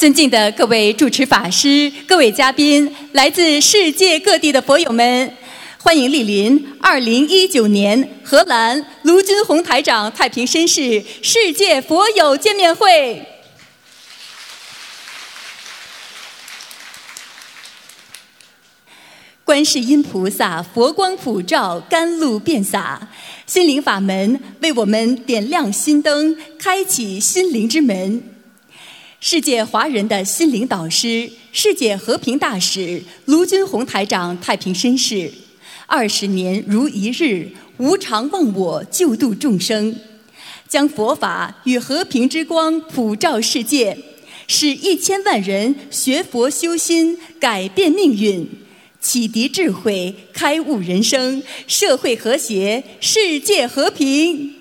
尊敬的各位主持法师、各位嘉宾、来自世界各地的佛友们，欢迎莅临二零一九年荷兰卢军宏台长太平绅士世界佛友见面会。观世音菩萨佛光普照，甘露遍洒，心灵法门为我们点亮心灯，开启心灵之门。世界华人的心灵导师、世界和平大使卢军宏台长太平绅士，二十年如一日，无常忘我，救度众生，将佛法与和平之光普照世界，使一千万人学佛修心，改变命运。启迪智慧，开悟人生，社会和谐，世界和平。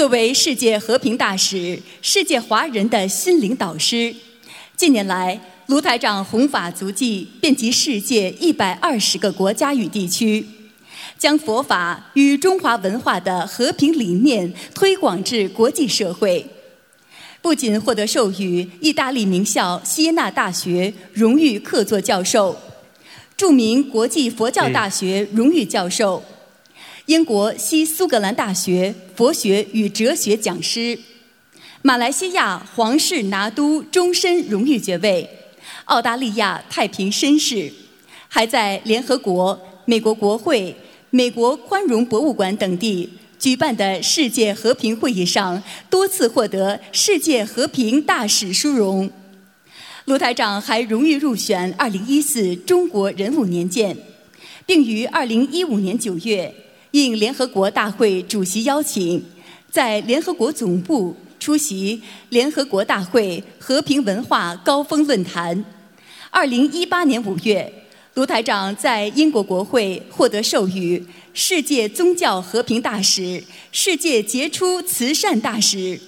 作为世界和平大使、世界华人的心灵导师，近年来，卢台长弘法足迹遍及世界一百二十个国家与地区，将佛法与中华文化的和平理念推广至国际社会。不仅获得授予意大利名校锡耶纳大学荣誉客座教授、著名国际佛教大学荣誉教授、英国西苏格兰大学佛学与哲学讲师、马来西亚皇室拿督终身荣誉爵位、澳大利亚太平绅士，还在联合国、美国国会、美国宽容博物馆等地。举办的世界和平会议上，多次获得世界和平大使殊荣。卢台长还荣誉入选2014中国人物年鉴，并于2015年9月应联合国大会主席邀请，在联合国总部出席联合国大会和平文化高峰论坛。2018年5月。卢台长在英国国会获得授予“世界宗教和平大使”“世界杰出慈善大使”。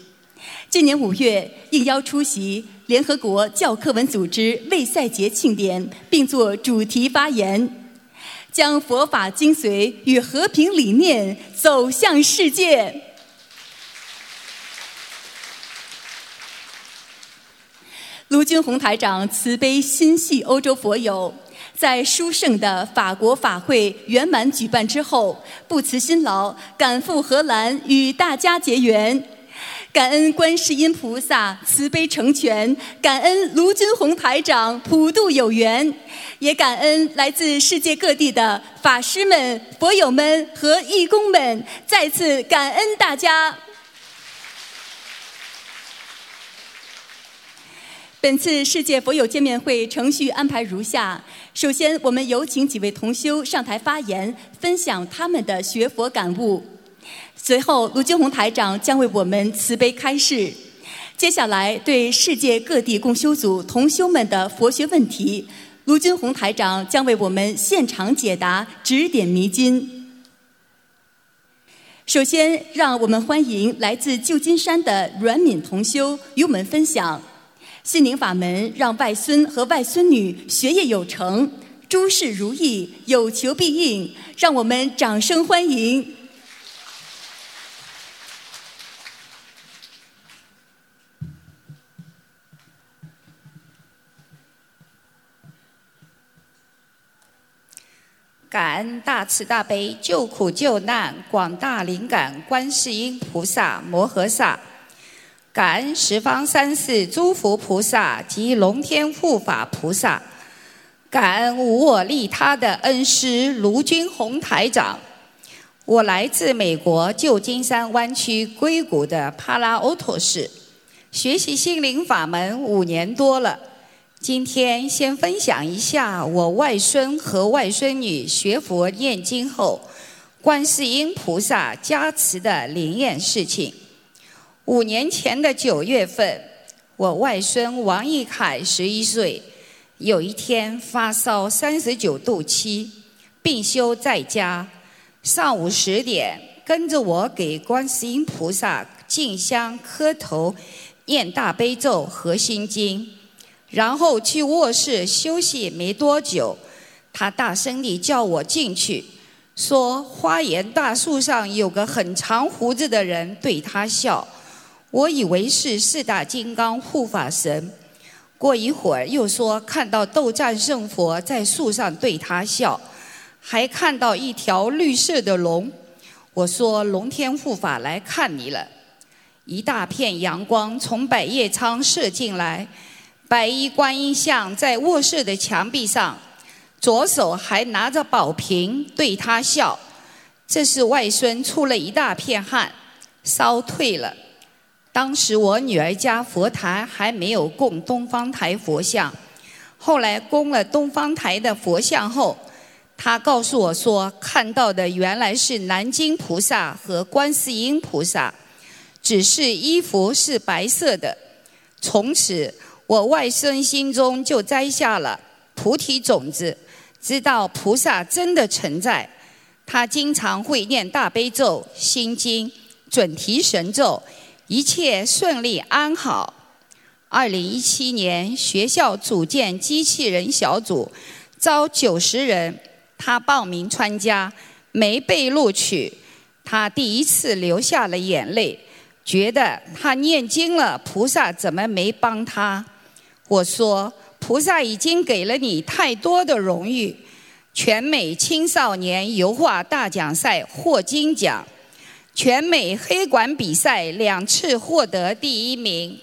今年五月，应邀出席联合国教科文组织卫赛节庆典，并作主题发言，将佛法精髓与和平理念走向世界。卢军宏台长慈悲心系欧洲佛友。在殊胜的法国法会圆满举办之后，不辞辛劳赶赴荷兰与大家结缘，感恩观世音菩萨慈悲成全，感恩卢军宏台长普渡有缘，也感恩来自世界各地的法师们、佛友们和义工们，再次感恩大家。本次世界佛友见面会程序安排如下：首先，我们有请几位同修上台发言，分享他们的学佛感悟；随后，卢金红台长将为我们慈悲开示；接下来，对世界各地共修组同修们的佛学问题，卢金红台长将为我们现场解答，指点迷津。首先，让我们欢迎来自旧金山的阮敏同修与我们分享。心灵法门让外孙和外孙女学业有成，诸事如意，有求必应。让我们掌声欢迎！感恩大慈大悲救苦救难广大灵感观世音菩萨摩诃萨。感恩十方三世诸佛菩萨及龙天护法菩萨，感恩无我利他的恩师卢军宏台长。我来自美国旧金山湾区硅谷的帕拉欧托市，学习心灵法门五年多了。今天先分享一下我外孙和外孙女学佛念经后，观世音菩萨加持的灵验事情。五年前的九月份，我外孙王义凯十一岁，有一天发烧三十九度七，病休在家。上午十点，跟着我给观世音菩萨敬香磕头，念大悲咒和心经，然后去卧室休息。没多久，他大声地叫我进去，说花园大树上有个很长胡子的人对他笑。我以为是四大金刚护法神。过一会儿又说看到斗战胜佛在树上对他笑，还看到一条绿色的龙。我说龙天护法来看你了。一大片阳光从百叶窗射进来，白衣观音像在卧室的墙壁上，左手还拿着宝瓶对他笑。这是外孙出了一大片汗，烧退了。当时我女儿家佛台还没有供东方台佛像，后来供了东方台的佛像后，她告诉我说看到的原来是南京菩萨和观世音菩萨，只是衣服是白色的。从此我外孙心中就摘下了菩提种子，知道菩萨真的存在。他经常会念大悲咒、心经、准提神咒，一切顺利安好。二零一七年，学校组建机器人小组，招九十人，他报名参加，没被录取。他第一次流下了眼泪，觉得他念经了，菩萨怎么没帮他？我说，菩萨已经给了你太多的荣誉。全美青少年油画大奖赛获金奖，全美黑管比赛两次获得第一名，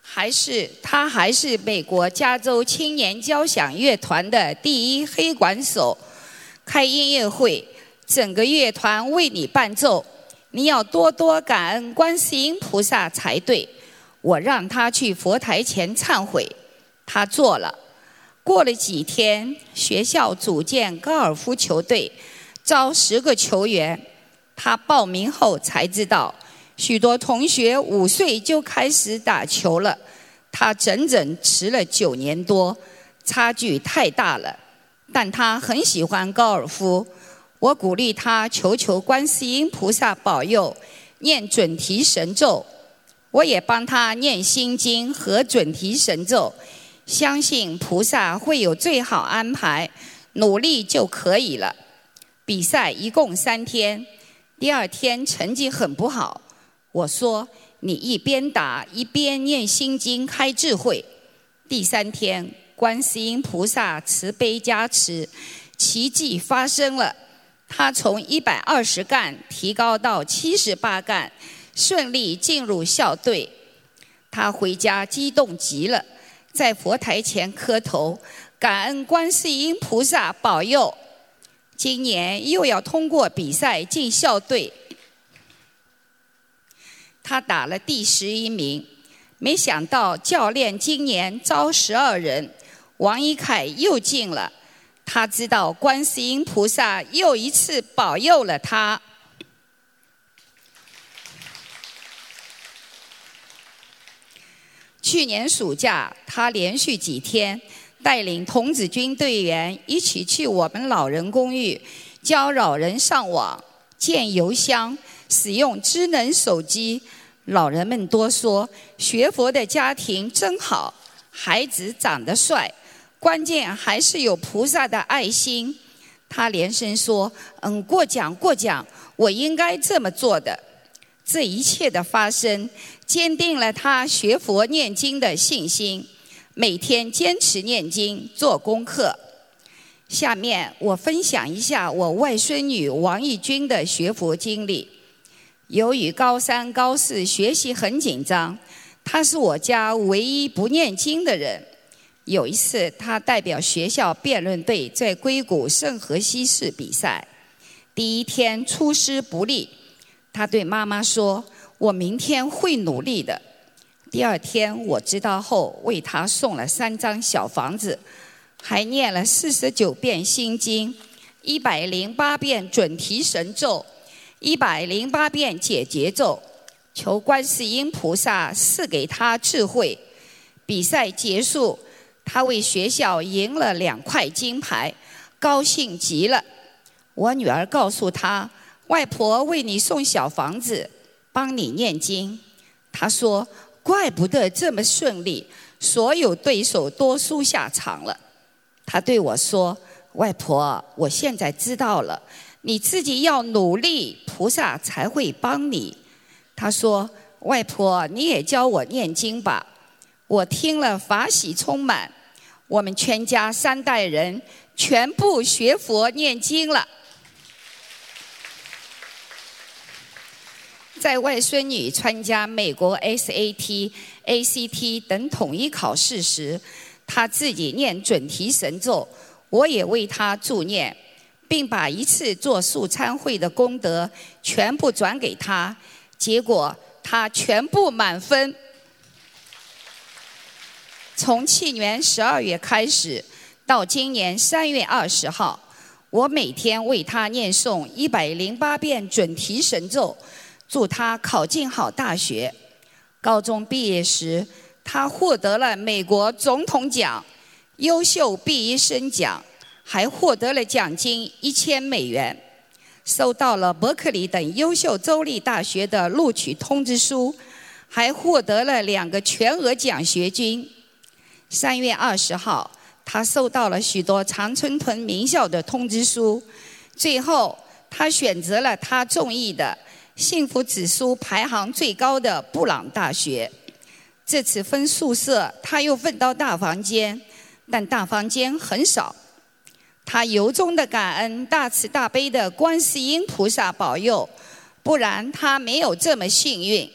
还是他还是美国加州青年交响乐团的第一黑管手。开音乐会，整个乐团为你伴奏，你要多多感恩观世音菩萨才对。我让他去佛台前忏悔，他做了。过了几天，学校组建高尔夫球队，招十个球员。他报名后才知道，许多同学五岁就开始打球了，他整整迟了九年多，差距太大了。但他很喜欢高尔夫，我鼓励他求求观世音菩萨保佑，念准提神咒。我也帮他念心经和准提神咒。相信菩萨会有最好安排，努力就可以了。比赛一共三天，第二天成绩很不好。我说你一边打一边念心经开智慧。第三天，观世音菩萨慈悲加持，奇迹发生了。他从一百二十干提高到七十八干，顺利进入校队。他回家激动极了。在佛台前磕头，感恩观世音菩萨保佑。今年又要通过比赛进校队，他打了第十一名。没想到教练今年招十二人，王一凯又进了。他知道观世音菩萨又一次保佑了他。去年暑假，他连续几天带领童子军队员一起去我们老人公寓，教老人上网、建邮箱、使用智能手机。老人们多说学佛的家庭真好，孩子长得帅，关键还是有菩萨的爱心。他连声说：“嗯，过奖过奖，我应该这么做的。”这一切的发生，坚定了他学佛念经的信心。每天坚持念经、做功课。下面我分享一下我外孙女王义军的学佛经历。由于高三、高四学习很紧张，她是我家唯一不念经的人。有一次，她代表学校辩论队在硅谷圣荷西市比赛，第一天出师不利。他对妈妈说：“我明天会努力的。”第二天我知道后，为他送了三张小房子，还念了四十九遍心经，一百零八遍准提神咒，一百零八遍解结咒，求观世音菩萨赐给他智慧。比赛结束，他为学校赢了两块金牌，高兴极了。我女儿告诉他。外婆为你送小房子，帮你念经。他说：“怪不得这么顺利，所有对手都输下场了。”他对我说：“外婆，我现在知道了，你自己要努力，菩萨才会帮你。”他说：“外婆，你也教我念经吧。我听了法喜充满，我们全家三代人全部学佛念经了。在外孙女参加美国 SAT、ACT 等统一考试时，她自己念准提神咒，我也为她助念，并把一次做素餐会的功德全部转给她，结果她全部满分。从去年十二月开始，到今年三月二十号，我每天为她念诵一百零八遍准提神咒。祝他考进好大学。高中毕业时，他获得了美国总统奖、优秀毕业生奖，还获得了奖金一千美元，收到了伯克利等优秀州立大学的录取通知书，还获得了两个全额奖学金。三月二十号，他收到了许多常春藤名校的通知书，最后他选择了他中意的。幸福指数排行最高的布朗大学，这次分宿舍，他又分到大房间，但大房间很少。他由衷的感恩大慈大悲的观世音菩萨保佑，不然他没有这么幸运。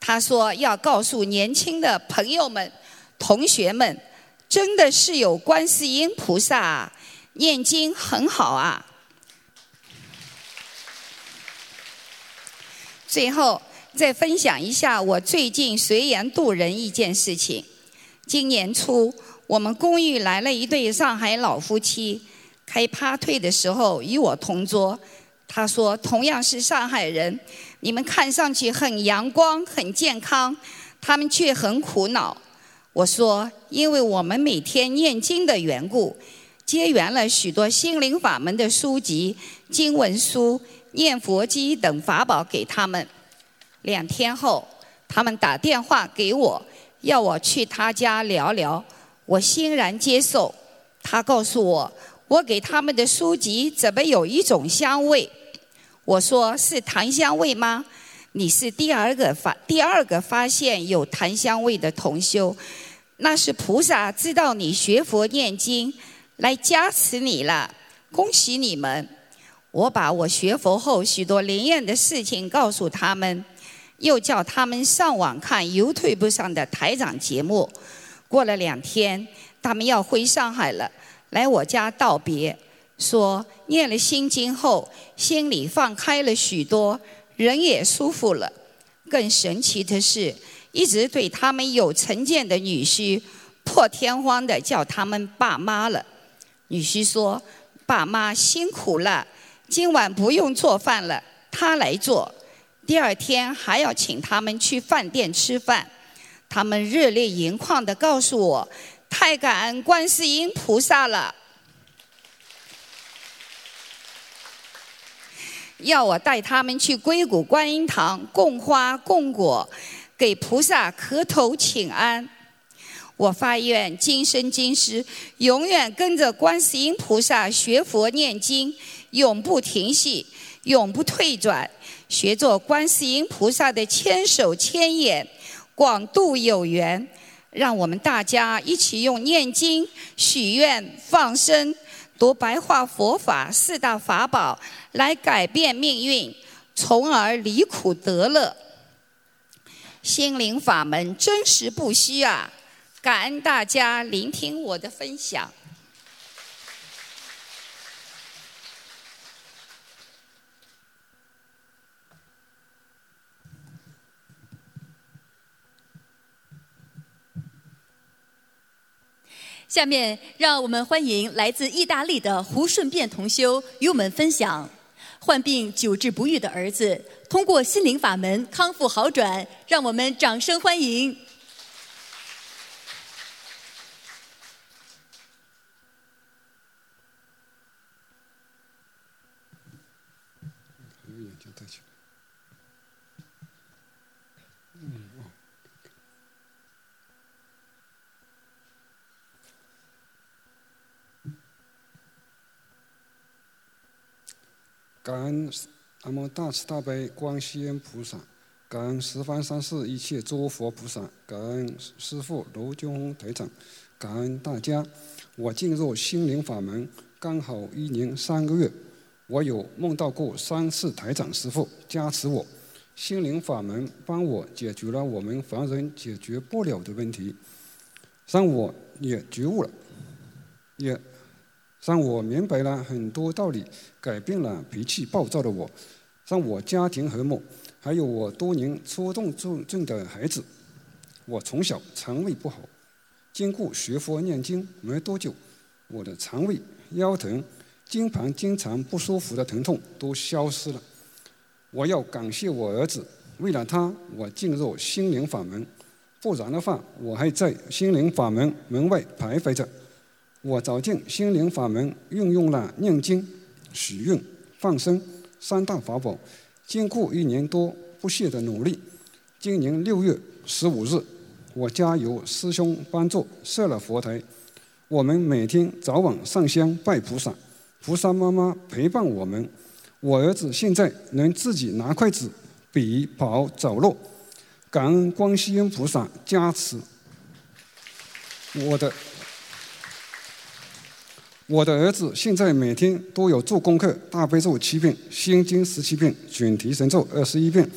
他说要告诉年轻的朋友们、同学们，真的是有观世音菩萨，念经很好啊。最后再分享一下我最近随缘度人一件事情。今年初，我们公寓来了一对上海老夫妻，开趴退的时候与我同桌。他说：“同样是上海人，你们看上去很阳光、很健康，他们却很苦恼。”我说：“因为我们每天念经的缘故，结缘了许多心灵法门的书籍、经文书。”念佛机等法宝给他们。两天后，他们打电话给我，要我去他家聊聊。我欣然接受。他告诉我，我给他们的书籍怎么有一种香味？我说是檀香味吗？你是第二个发第二个发现有檀香味的同修，那是菩萨知道你学佛念经，来加持你了。恭喜你们！我把我学佛后许多灵验的事情告诉他们，又叫他们上网看 YouTube 上的台长节目。过了两天，他们要回上海了，来我家道别，说念了心经后，心里放开了许多，人也舒服了。更神奇的是，一直对他们有成见的女婿，破天荒的叫他们爸妈了。女婿说：“爸妈辛苦了。”今晚不用做饭了，他来做。第二天还要请他们去饭店吃饭，他们热泪盈眶地告诉我：“太感恩观世音菩萨了，要我带他们去硅谷观音堂供花供果，给菩萨磕头请安。”我发愿今生今世永远跟着观世音菩萨学佛念经。永不停息，永不退转，学做观世音菩萨的千手千眼，广度有缘。让我们大家一起用念经、许愿、放生、读白话佛法四大法宝来改变命运，从而离苦得乐。心灵法门真实不虚啊！感恩大家聆听我的分享。下面，让我们欢迎来自意大利的胡顺变同修与我们分享：患病久治不愈的儿子通过心灵法门康复好转，让我们掌声欢迎。感恩阿弥大慈大悲观世音菩萨，感恩十方三世一切诸佛菩萨，感恩师父卢军宏台长，感恩大家。我进入心灵法门刚好一年三个月，我有梦到过三次台长师父加持我，心灵法门帮我解决了我们凡人解决不了的问题，让我也觉悟了，也让我明白了很多道理，改变了脾气暴躁的我，让我家庭和睦。还有我多年初动症症的孩子，我从小肠胃不好，经过学佛念经没多久，我的肠胃、腰疼、经盘经常不舒服的疼痛都消失了。我要感谢我儿子，为了他，我进入心灵法门，不然的话，我还在心灵法门门外徘徊着。我走进心灵法门，运用了念经、许愿、放生三大法宝。经过一年多不懈的努力，今年六月十五日，我家由师兄帮助设了佛台。我们每天早晚上香拜菩萨，菩萨妈妈陪伴我们。我儿子现在能自己拿筷子、笔、跑、走路，感恩观世音菩萨加持。我的。我的儿子现在每天都有做功课，大悲咒七遍，心经十七遍，准提神咒二十一遍，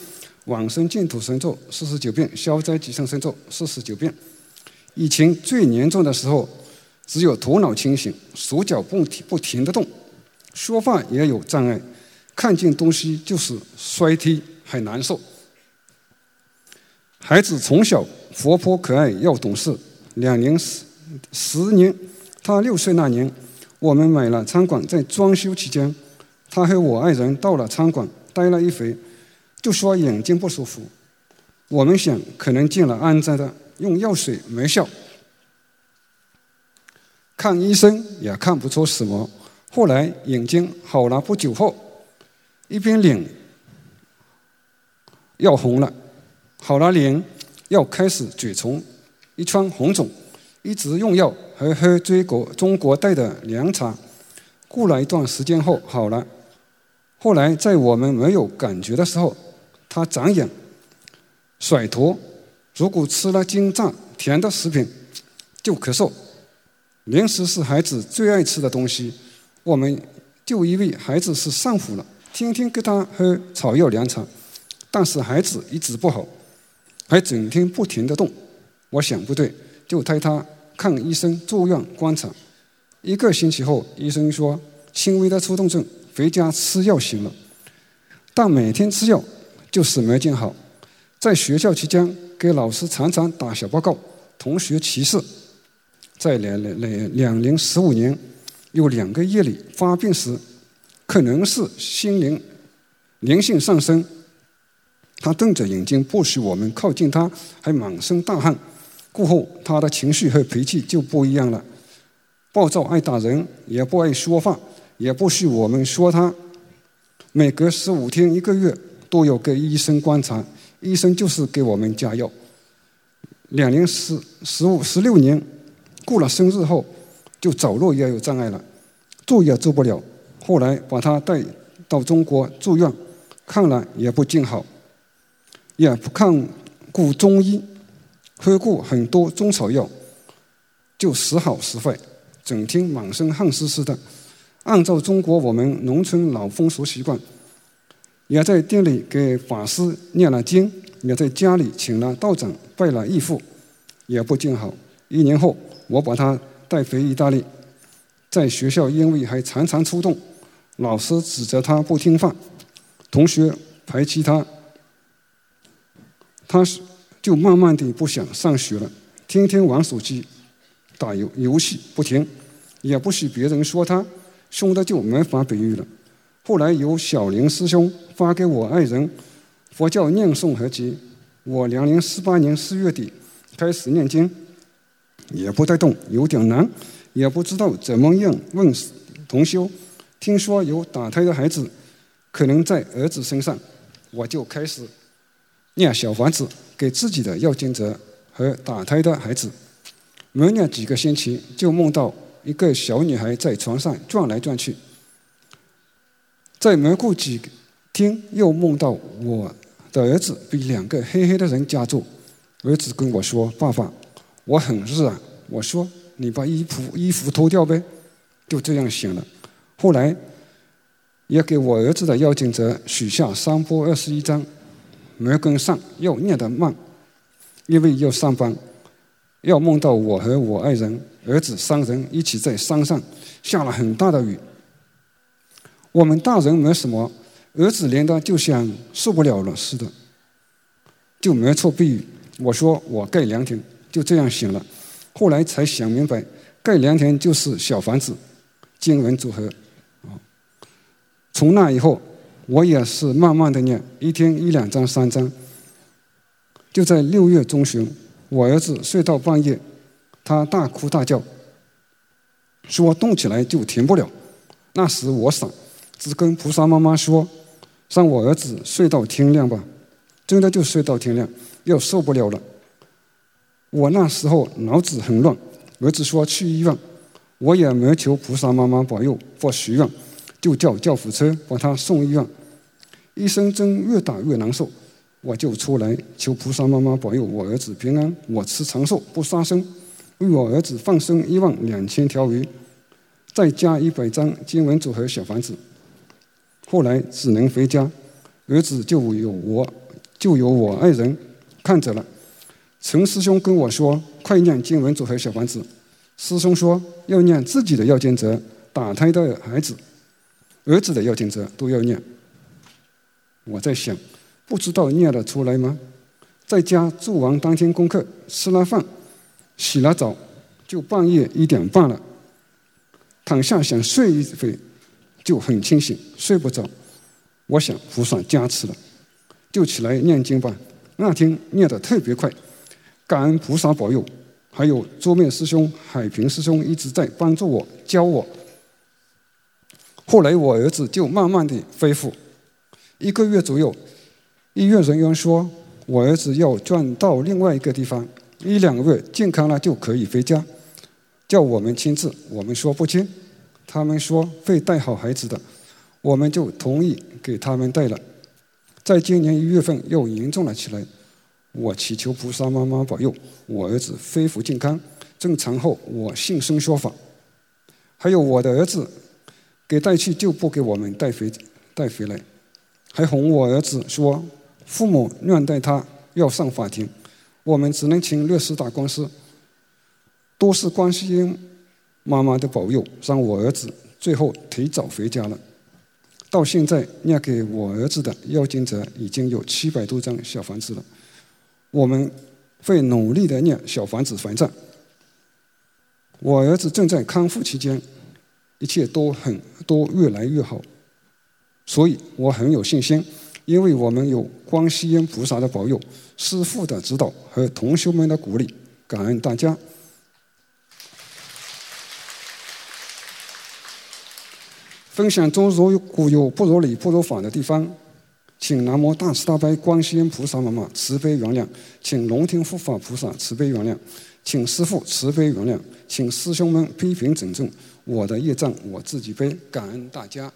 往生净土神咒四十九遍，消灾吉祥神咒四十九遍。以前最严重的时候，只有头脑清醒，手脚不停不停的动，说话也有障碍，看见东西就是摔踢，很难受。孩子从小活泼可爱，要懂事。两年十十年，他六岁那年。我们买了餐馆，在装修期间，他和我爱人到了餐馆，待了一回，就说眼睛不舒服。我们想可能进了肮脏的，用药水没效，看医生也看不出什么。后来眼睛好了不久后，一边脸要红了，好了脸要开始嘴唇一圈红肿。一直用药，还喝中国中国带的凉茶。过了一段时间后好了。后来在我们没有感觉的时候，他长眼、甩头。如果吃了精榨甜的食品，就咳嗽。零食是孩子最爱吃的东西，我们就以为孩子是上火了，天天给他喝草药凉茶。但是孩子一直不好，还整天不停的动。我想不对。就带他看医生住院观察，一个星期后，医生说轻微的抽动症，回家吃药行了。但每天吃药就是没见好。在学校期间，给老师常常打小报告，同学歧视。在两两两两零十五年，有两个夜里发病时，可能是心灵灵性上升，他瞪着眼睛不许我们靠近他，还满身大汗。过后，他的情绪和脾气就不一样了，暴躁、爱打人，也不爱说话，也不许我们说他。每隔十五天、一个月都要给医生观察，医生就是给我们加药。两年十十五十六年过了生日后，就走路也有障碍了，坐也坐不了。后来把他带到中国住院，看了也不见好，也不看顾中医。喝过很多中草药，就时好时坏，整天满身汗湿湿的。按照中国我们农村老风俗习惯，也在店里给法师念了经，也在家里请了道长拜了义父，也不见好。一年后，我把他带回意大利，在学校因为还常常出动，老师指责他不听话，同学排挤他，他是。就慢慢的不想上学了，天天玩手机、打游游戏不停，也不许别人说他，凶的就没法比喻了。后来有小林师兄发给我爱人佛教念诵合集，我两零四八年四月底开始念经，也不带动，有点难，也不知道怎么样问同修。听说有打胎的孩子，可能在儿子身上，我就开始念小房子。给自己的要经者和打胎的孩子，没念几个星期，就梦到一个小女孩在床上转来转去。再没过几天，又梦到我的儿子被两个黑黑的人夹住。儿子跟我说：“爸爸，我很热啊。”我说：“你把衣服衣服脱掉呗。”就这样醒了。后来也给我儿子的要经者许下三波二十一章，没跟上，要念得慢，因为要上班，要梦到我和我爱人、儿子三人一起在山上，下了很大的雨。我们大人没什么，儿子连的就像受不了了似的，就没处避雨。我说我盖凉亭，就这样醒了。后来才想明白，盖凉亭就是小房子，经文组合。啊，从那以后，我也是慢慢的念，一天一两张、三张。就在六月中旬，我儿子睡到半夜，他大哭大叫，说动起来就停不了。那时我傻。只跟菩萨妈妈说：“让我儿子睡到天亮吧。”真的就睡到天亮，又受不了了。我那时候脑子很乱，儿子说去医院，我也没求菩萨妈妈保佑或许愿，就叫救护车把他送医院。一生针越打越难受，我就出来求菩萨妈妈保佑我儿子平安，我吃长寿不杀生，为我儿子放生一万两千条鱼，再加一百张经文组合小房子。后来只能回家，儿子就有我，就有我爱人看着了。陈师兄跟我说：“快念经文组合小房子。”师兄说：“要念自己的要经者，打胎的孩子，儿子的要经者都要念。”我在想，不知道念得出来吗？在家做完当天功课，吃了饭，洗了澡，就半夜一点半了，躺下想睡一会。就很清醒，睡不着。我想菩萨加持了，就起来念经吧。那天念得特别快，感恩菩萨保佑，还有桌面师兄、海平师兄一直在帮助我教我。后来我儿子就慢慢的恢复，一个月左右，医院人员说我儿子要转到另外一个地方，一两个月健康了就可以回家，叫我们签字。我们说不签。他们说会带好孩子的，我们就同意给他们带了。在今年一月份又严重了起来，我祈求菩萨妈妈保佑我儿子恢复健康正常后，我现身说法。还有我的儿子给带去就不给我们带回带回来，还哄我儿子说父母虐待他要上法庭，我们只能请律师打官司。都是关心。妈妈的保佑，让我儿子最后提早回家了。到现在念给我儿子的要经者已经有七百多张小房子了。我们会努力的念小房子还债。我儿子正在康复期间，一切都很都越来越好，所以我很有信心，因为我们有观世音菩萨的保佑、师父的指导和同学们的鼓励，感恩大家。分享中如果有不如理不如法的地方，请南无大慈大悲观世音菩萨妈妈慈悲原谅，请龙天护法菩萨慈悲原谅，请师父慈悲原谅，请师兄们批评整正，我的业障我自己背，感恩大家。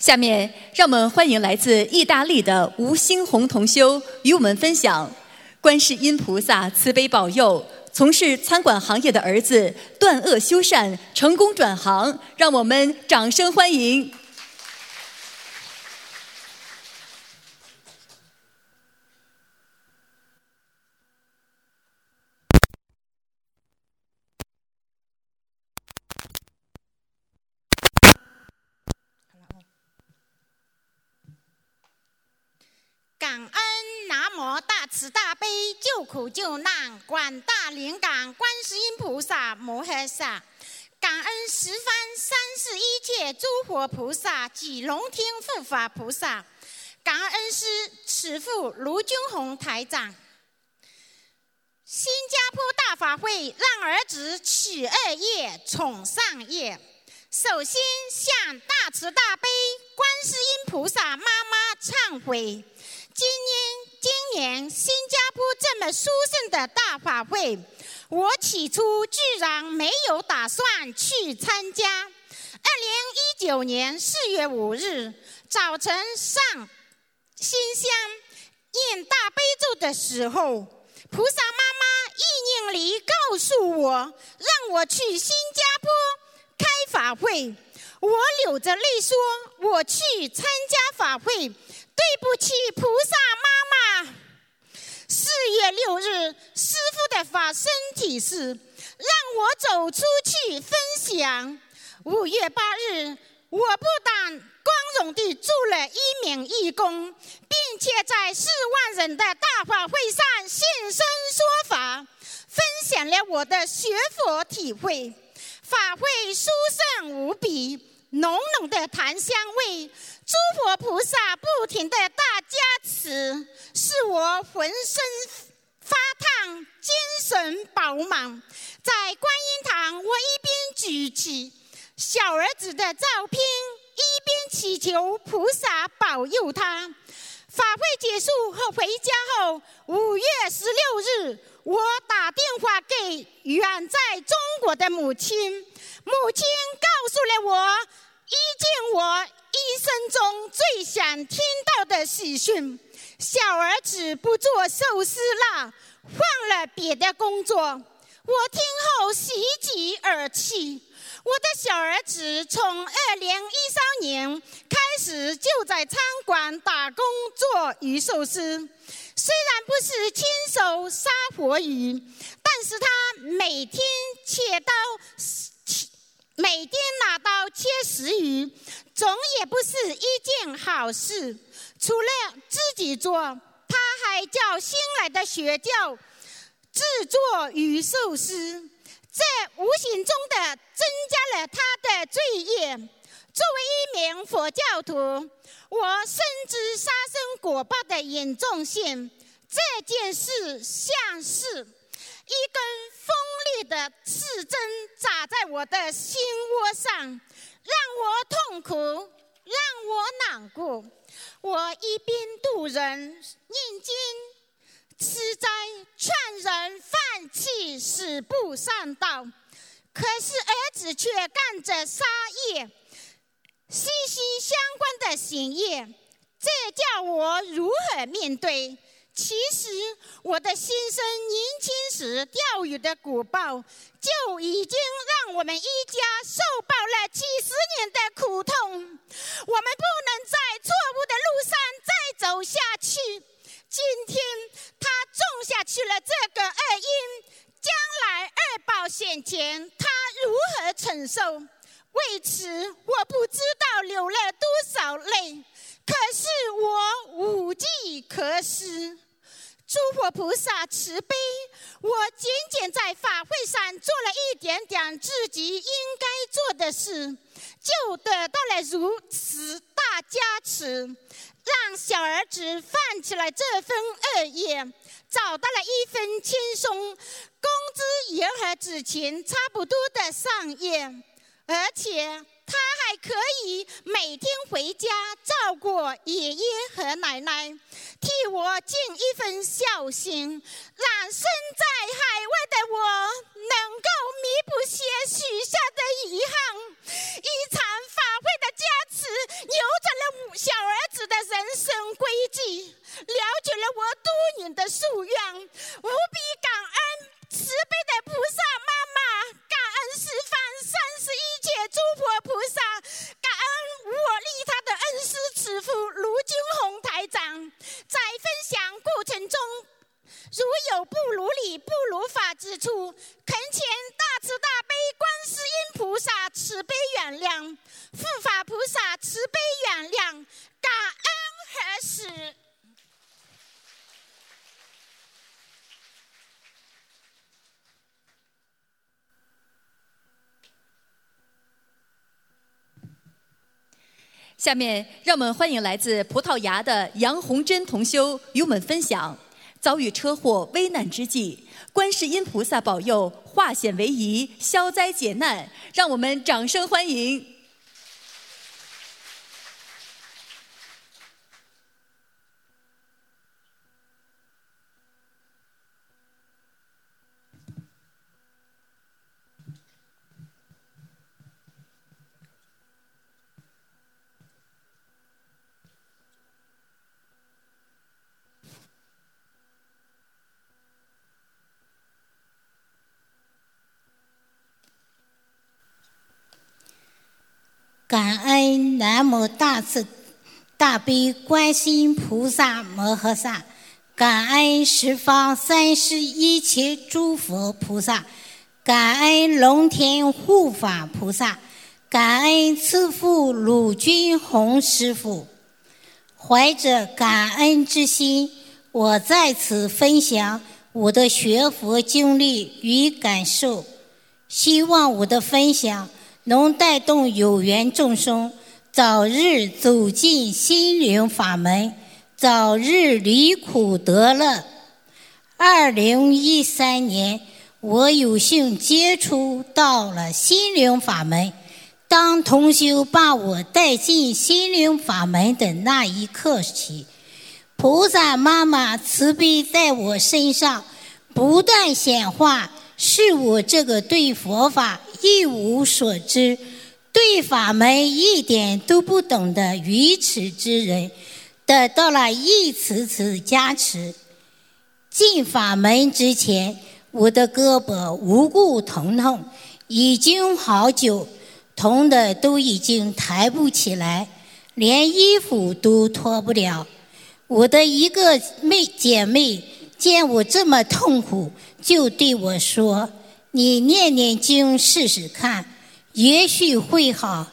下面，让我们欢迎来自意大利的吴兴红同修与我们分享：观世音菩萨慈悲保佑，从事餐馆行业的儿子断恶修善，成功转行。让我们掌声欢迎。慈大悲救苦救难广大灵感观世音菩萨摩诃萨，感恩十方三世一切诸佛菩萨及龙天护法菩萨，感恩师慈父卢军宏台长。新加坡大法会让儿子起恶业宠上业，首先向大慈大悲观世音菩萨妈妈忏悔。今年。年新加坡这么殊胜的大法会，我起初居然没有打算去参加。二零一九年四月五日早晨上新香念大悲咒的时候，菩萨妈妈意念里告诉我，让我去新加坡开法会。我流着泪说：“我去参加法会，对不起菩萨妈妈。”四月六日，师傅的法身体示让我走出去分享。五月八日，我不但光荣地做了一名义工，并且在四万人的大法会上现身说法，分享了我的学佛体会。法会殊胜无比。浓浓的檀香味，诸佛菩萨不停的大加持，使我浑身发烫，精神饱满。在观音堂，我一边举起小儿子的照片，一边祈求菩萨保佑他。法会结束后回家后，五月十六日，我打电话给远在中国的母亲。母亲告诉了我一件我一生中最想听到的喜讯：小儿子不做寿司了，换了别的工作。我听后喜极而泣。我的小儿子从二零一三年开始就在餐馆打工做鱼寿司，虽然不是亲手杀活鱼，但是他每天切刀。每天拿刀切食鱼，总也不是一件好事。除了自己做，他还叫新来的学教制作鱼寿司，这无形中的增加了他的罪业。作为一名佛教徒，我深知杀生果报的严重性。这件事像是。一根锋利的刺针扎在我的心窝上，让我痛苦，让我难过。我一边渡人念经、吃斋、劝人放弃死不上道，可是儿子却干着杀业、息息相关的行业，这叫我如何面对？其实我的先生年轻时钓鱼的果报，就已经让我们一家受报了几十年的苦痛。我们不能在错误的路上再走下去。今天他种下去了这个恶因，将来二报现前，他如何承受？为此，我不知道流了多少泪，可是我无计可施。诸佛菩萨慈悲，我仅仅在法会上做了一点点自己应该做的事，就得到了如此大加持，让小儿子放弃了这份恶业，找到了一份轻松，工资也和之前差不多的上业，而且。他还可以每天回家照顾爷爷和奶奶，替我尽一份孝心，让身在海外的我能够弥补些许下的遗憾。一场法会的加持，扭转了小儿子的人生轨迹，了解了我多年的夙愿，无比感恩慈悲的菩萨妈妈，恩十方三十一切诸佛菩萨，感恩我利他的恩师慈父卢金红台长。在分享过程中，如有不如理、不如法之处，恳请大慈大悲观世音菩萨慈悲原谅，护法菩萨慈悲原谅，感恩何时？下面，让我们欢迎来自葡萄牙的杨红珍同修与我们分享：遭遇车祸危难之际，观世音菩萨保佑化险为夷、消灾解难。让我们掌声欢迎！感恩南无大慈大悲观世音菩萨摩诃萨，感恩十方三世一切诸佛菩萨，感恩龙天护法菩萨，感恩慈父鲁军红师傅。怀着感恩之心，我在此分享我的学佛经历与感受，希望我的分享。能带动有缘众生早日走进心灵法门，早日离苦得乐。二零一三年，我有幸接触到了心灵法门。当同修把我带进心灵法门的那一刻起，菩萨妈妈慈悲在我身上不断显化，是我这个对佛法。一无所知，对法门一点都不懂的愚痴之人，得到了一次次加持。进法门之前，我的胳膊无故疼痛，已经好久，痛的都已经抬不起来，连衣服都脱不了。我的一个妹姐妹见我这么痛苦，就对我说。你念念经试试看，也许会好。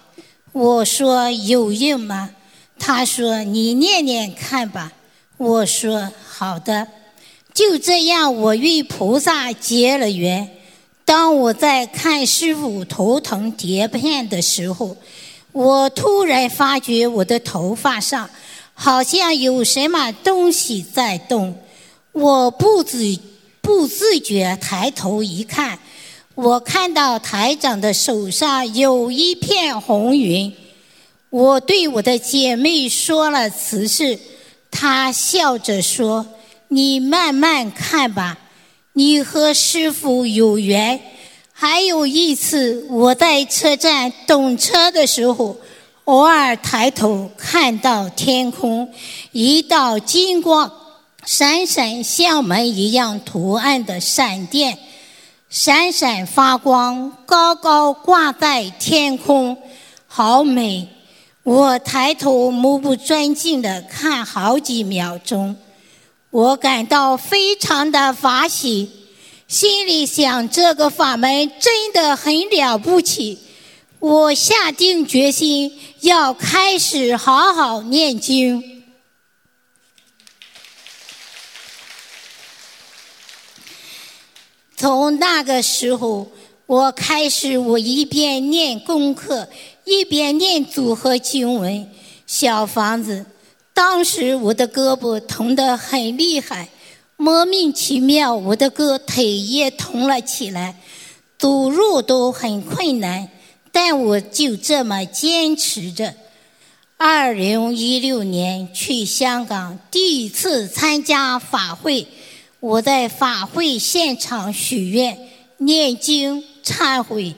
我说有用吗？他说你念念看吧。我说好的。就这样，我与菩萨结了缘。当我在看师傅头疼碟片的时候，我突然发觉我的头发上好像有什么东西在动。我不自不自觉抬头一看。我看到台长的手上有一片红云，我对我的姐妹说了此事，她笑着说：“你慢慢看吧，你和师傅有缘。”还有一次，我在车站等车的时候，偶尔抬头看到天空一道金光闪闪，像门一样图案的闪电。闪闪发光，高高挂在天空，好美！我抬头目不转睛地看好几秒钟，我感到非常的发喜，心里想：这个法门真的很了不起。我下定决心要开始好好念经。从那个时候，我开始，我一边念功课，一边念组合经文、小房子。当时我的胳膊疼得很厉害，莫名其妙，我的个腿也疼了起来，走路都很困难。但我就这么坚持着。二零一六年去香港，第一次参加法会。我在法会现场许愿、念经、忏悔，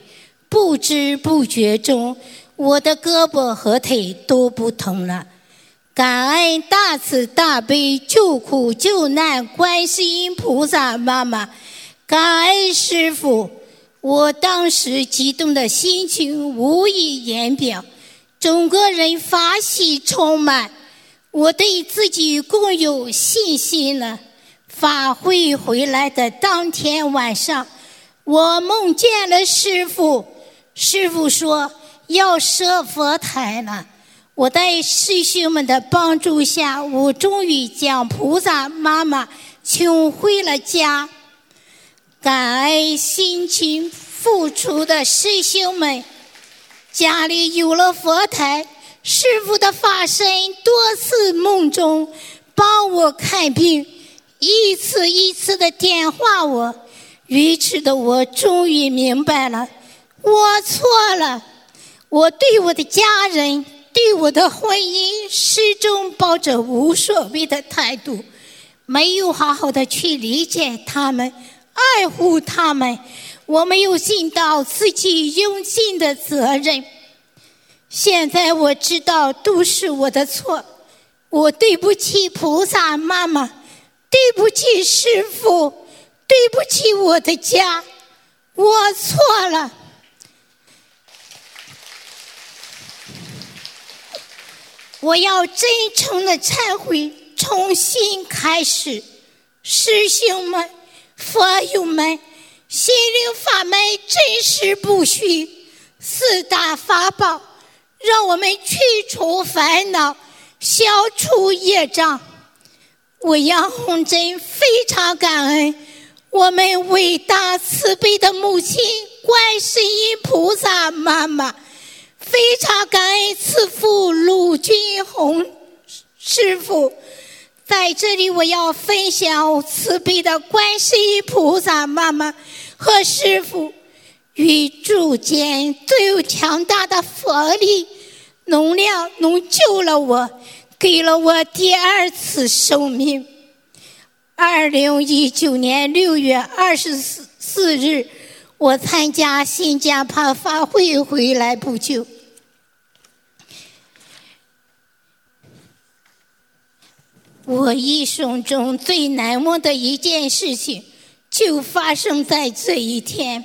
不知不觉中，我的胳膊和腿都不疼了。感恩大慈大悲救苦救难观世音菩萨妈妈，感恩师父。我当时激动的心情无以言表，整个人法喜充满，我对自己更有信心了。法会回来的当天晚上，我梦见了师傅。师傅说要设佛台了。我在师兄们的帮助下，我终于将菩萨妈妈请回了家。感恩辛勤付出的师兄们，家里有了佛台。师傅的法身多次梦中帮我看病。一次一次的点化我，愚痴的我终于明白了，我错了。我对我的家人，对我的婚姻，始终抱着无所谓的态度，没有好好的去理解他们，爱护他们。我没有尽到自己应尽的责任。现在我知道都是我的错，我对不起菩萨妈妈。对不起，师傅，对不起我的家，我错了。我要真诚的忏悔，重新开始。师兄们、佛友们，心灵法门真实不虚，四大法宝让我们去除烦恼，消除业障。我杨红珍非常感恩我们伟大慈悲的母亲观世音菩萨妈妈，非常感恩慈父陆军红师傅。在这里，我要分享慈悲的观世音菩萨妈妈和师傅宇宙间最有强大的佛力能量，能救了我。给了我第二次生命。二零一九年六月二十四日，我参加新加坡法会回来不久，我一生中最难忘的一件事情，就发生在这一天。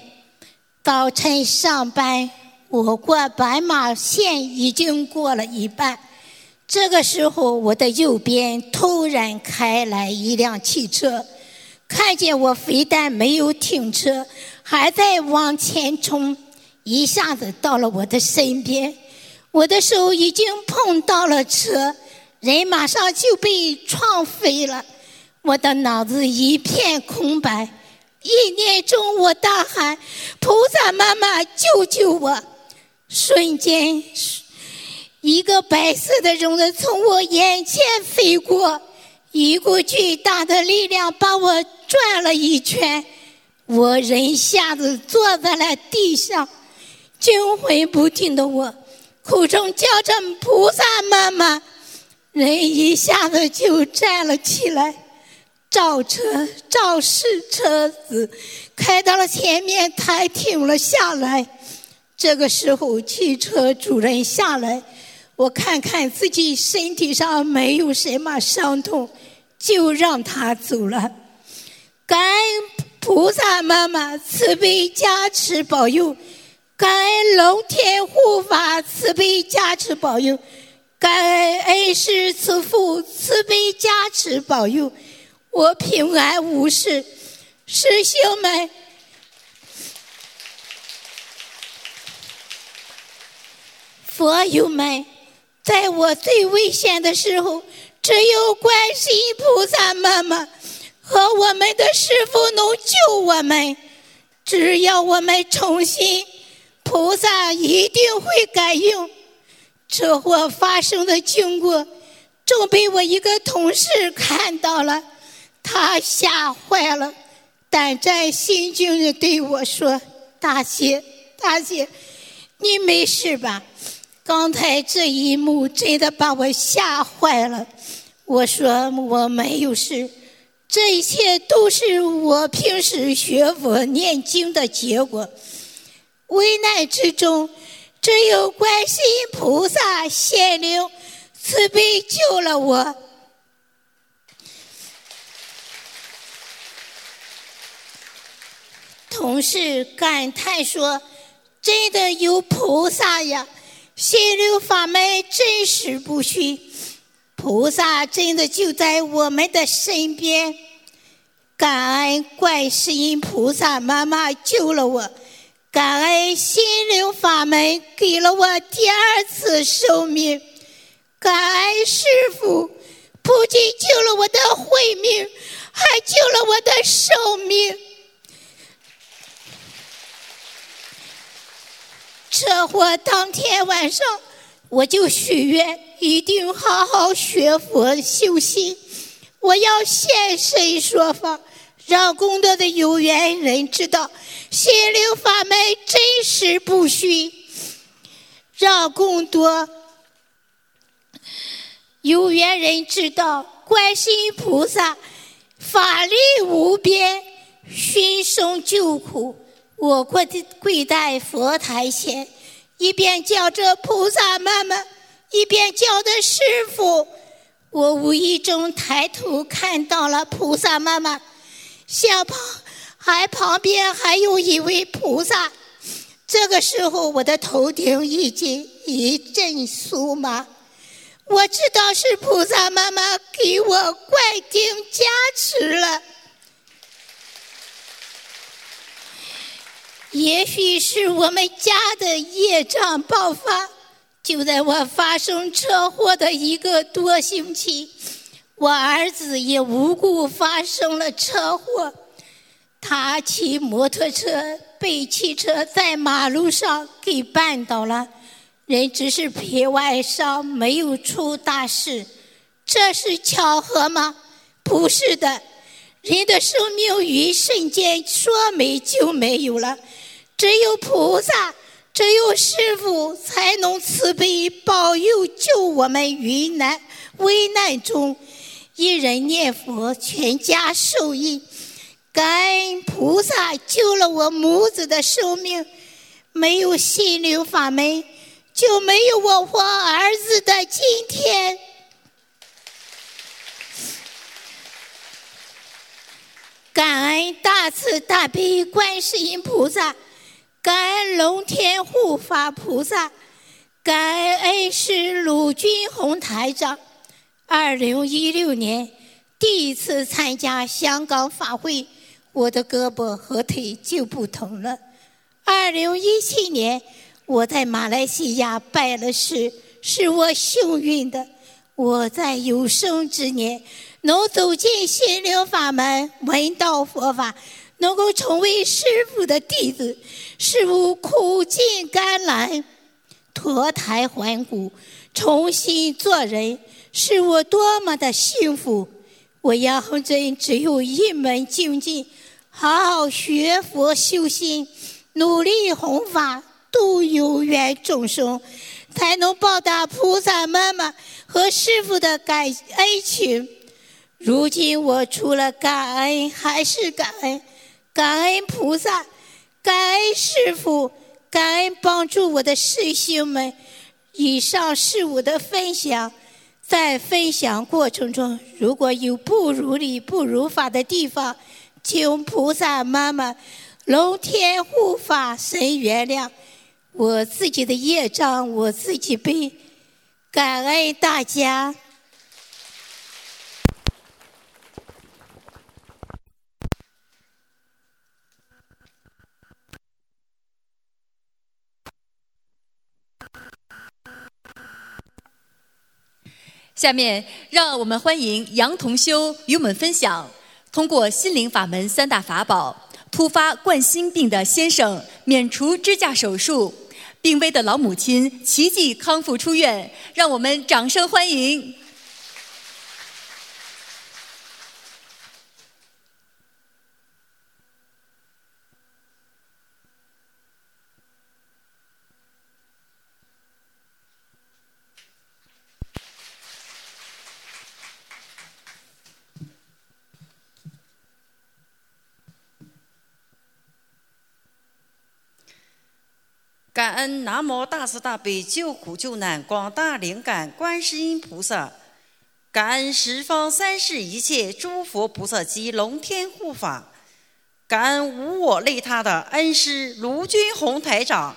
早晨上班，我过斑马线已经过了一半。这个时候，我的右边突然开来一辆汽车，看见我非但没有停车，还在往前冲，一下子到了我的身边，我的手已经碰到了车，人马上就被撞飞了，我的脑子一片空白，一念中我大喊：“菩萨妈妈，救救我！”瞬间。一个白色的人子从我眼前飞过，一股巨大的力量把我转了一圈，我人一下子坐在了地上，惊魂不定的我，口中叫着“菩萨妈妈”，人一下子就站了起来，照车肇事车子开到了前面，才停了下来。这个时候，汽车主人下来。我看看自己身体上没有什么伤痛，就让他走了。感恩菩萨妈妈慈悲加持保佑，感恩龙天护法慈悲加持保佑，感恩恩师慈父慈悲加持保佑，我平安无事。师兄们，佛友们。在我最危险的时候，只有观世音菩萨妈妈和我们的师傅能救我们。只要我们诚心，菩萨一定会感应。车祸发生的经过，正被我一个同事看到了，他吓坏了，胆战心惊的对我说：“大姐，大姐，你没事吧？”刚才这一幕真的把我吓坏了。我说我没有事，这一切都是我平时学佛念经的结果。危难之中，只有观世音菩萨显灵慈悲救了我。同事感叹说：“真的有菩萨呀！”心灵法门真实不虚，菩萨真的就在我们的身边。感恩观世音菩萨妈妈救了我，感恩心灵法门给了我第二次生命，感恩师傅不仅救了我的慧命，还救了我的寿命。车祸当天晚上，我就许愿，一定好好学佛修心。我要现身说法，让更多的有缘人知道心灵法门真实不虚，让更多有缘人知道观世音菩萨法力无边，寻声救苦。我跪跪在佛台前，一边叫着菩萨妈妈，一边叫的师傅。我无意中抬头看到了菩萨妈妈，小旁还旁边还有一位菩萨。这个时候，我的头顶已经一阵酥麻，我知道是菩萨妈妈给我灌顶加持了。也许是我们家的业障爆发，就在我发生车祸的一个多星期，我儿子也无故发生了车祸。他骑摩托车被汽车在马路上给绊倒了，人只是皮外伤，没有出大事。这是巧合吗？不是的，人的生命一瞬间说没就没有了。只有菩萨，只有师父才能慈悲保佑，救我们于难危难中。一人念佛，全家受益。感恩菩萨救了我母子的生命，没有心灵法门，就没有我和儿子的今天。感恩大慈大悲观世音菩萨。感恩龙天护法菩萨，感恩师鲁军宏台长。二零一六年第一次参加香港法会，我的胳膊和腿就不疼了。二零一七年我在马来西亚拜了师，是我幸运的。我在有生之年能走进心灵法门，闻到佛法。能够成为师傅的弟子，师傅苦尽甘来，脱胎换骨，重新做人，是我多么的幸福！我杨真只有一门精进，好好学佛修心，努力弘法度有缘众生，才能报答菩萨妈妈和师傅的感恩情。如今我除了感恩还是感恩。感恩菩萨，感恩师父，感恩帮助我的师兄们。以上是我的分享，在分享过程中，如果有不如理、不如法的地方，请菩萨妈妈、龙天护法神原谅。我自己的业障，我自己背。感恩大家。下面，让我们欢迎杨同修与我们分享：通过心灵法门三大法宝，突发冠心病的先生免除支架手术，病危的老母亲奇迹康复出院。让我们掌声欢迎！感恩南无大慈大悲救苦救难广大灵感观世音菩萨，感恩十方三世一切诸佛菩萨及龙天护法，感恩无我利他的恩师卢军宏台长，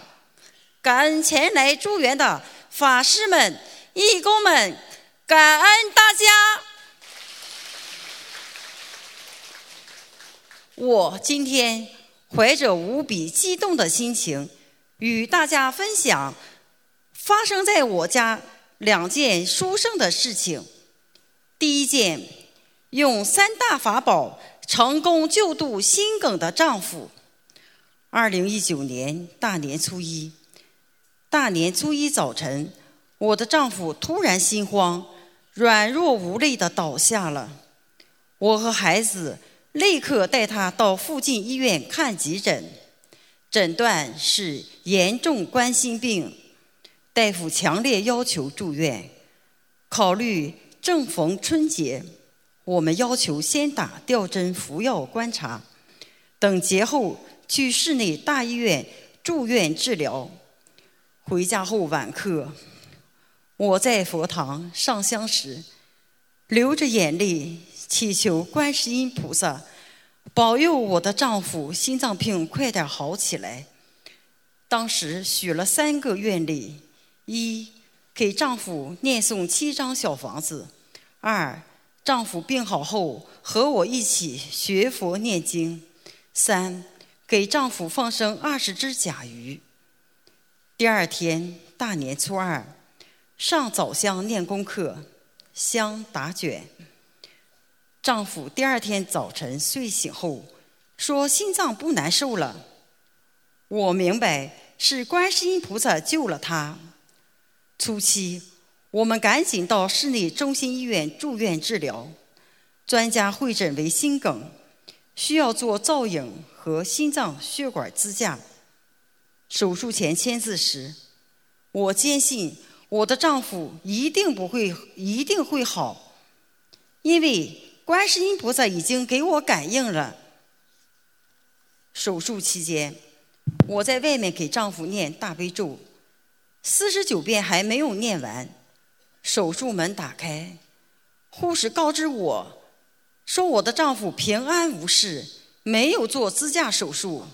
感恩前来助缘的法师们、义工们，感恩大家。我今天怀着无比激动的心情。与大家分享发生在我家两件殊胜的事情。第一件，用三大法宝成功救度心梗的丈夫。二零一九年大年初一，大年初一早晨，我的丈夫突然心慌，软弱无力的倒下了。我和孩子立刻带他到附近医院看急诊。诊断是严重冠心病，大夫强烈要求住院。考虑正逢春节，我们要求先打吊针服药观察，等节后去市内大医院住院治疗。回家后晚课，我在佛堂上香时，流着眼泪祈求观世音菩萨。保佑我的丈夫心脏病快点好起来。当时许了三个愿力：一，给丈夫念诵七张小房子。二，丈夫病好后和我一起学佛念经。三，给丈夫放生二十只甲鱼。第二天大年初二，上早香念功课，香打卷。丈夫第二天早晨睡醒后，说心脏不难受了。我明白是观世音菩萨救了他。初期，我们赶紧到市内中心医院住院治疗，专家会诊为心梗，需要做造影和心脏血管支架。手术前签字时，我坚信我的丈夫一定不会，一定会好，因为。观世音菩萨已经给我感应了。手术期间，我在外面给丈夫念大悲咒，四十九遍还没有念完，手术门打开，护士告知我，说我的丈夫平安无事，没有做支架手术。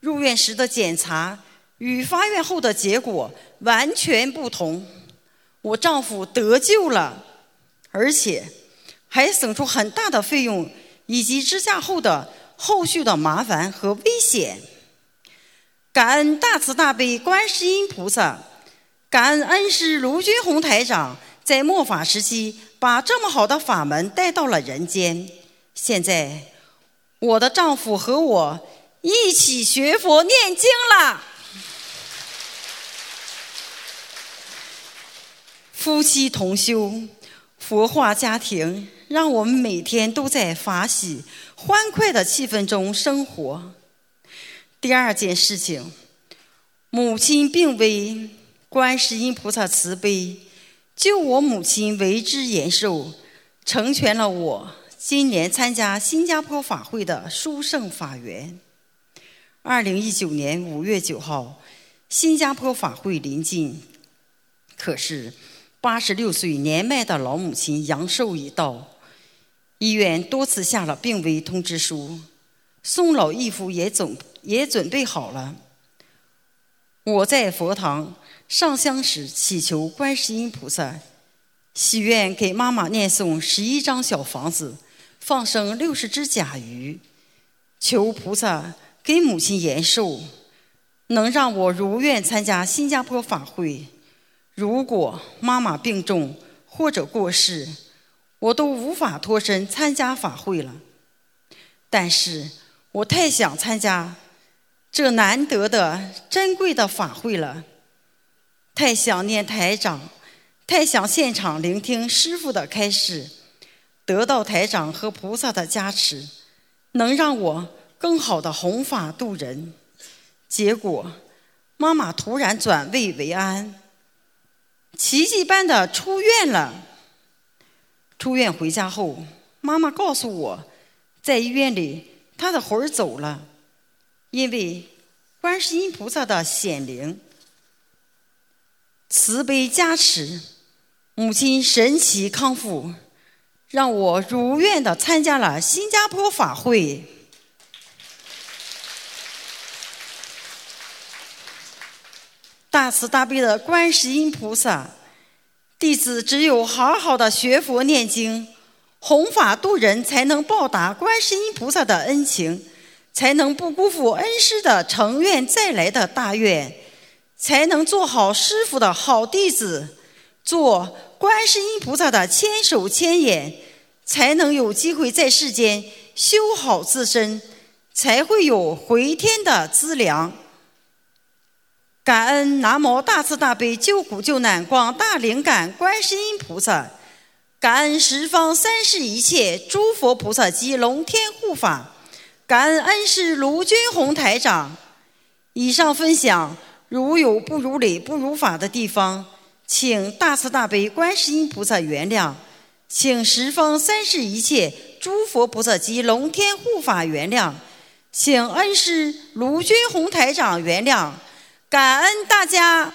入院时的检查与发院后的结果完全不同，我丈夫得救了，而且。还省出很大的费用，以及支架后的后续的麻烦和危险。感恩大慈大悲观世音菩萨，感恩恩师卢军宏台长在末法时期把这么好的法门带到了人间。现在，我的丈夫和我一起学佛念经了，夫妻同修，佛化家庭。让我们每天都在法喜、欢快的气氛中生活。第二件事情，母亲病危，观世音菩萨慈悲，救我母亲为之延寿，成全了我今年参加新加坡法会的殊胜法缘。二零一九年五月九号，新加坡法会临近，可是八十六岁年迈的老母亲阳寿已到。医院多次下了病危通知书，宋老义父也准也准备好了。我在佛堂上香时祈求观世音菩萨，许愿给妈妈念诵十一张小房子，放生六十只甲鱼，求菩萨给母亲延寿，能让我如愿参加新加坡法会。如果妈妈病重或者过世，我都无法脱身参加法会了，但是我太想参加这难得的珍贵的法会了，太想念台长，太想现场聆听师父的开示，得到台长和菩萨的加持，能让我更好的弘法度人。结果，妈妈突然转危为安，奇迹般的出院了。出院回家后，妈妈告诉我，在医院里，她的魂儿走了，因为观世音菩萨的显灵、慈悲加持，母亲神奇康复，让我如愿的参加了新加坡法会。大慈大悲的观世音菩萨。弟子只有好好的学佛念经、弘法度人，才能报答观世音菩萨的恩情，才能不辜负恩师的成愿再来的大愿，才能做好师傅的好弟子，做观世音菩萨的千手千眼，才能有机会在世间修好自身，才会有回天的资粮。感恩南无大慈大悲救苦救难广大灵感观世音菩萨，感恩十方三世一切诸佛菩萨及龙天护法，感恩恩师卢军宏台长。以上分享如有不如理、不如法的地方，请大慈大悲观世音菩萨原谅，请十方三世一切诸佛菩萨及龙天护法原谅，请恩师卢军宏台长原谅。感恩大家。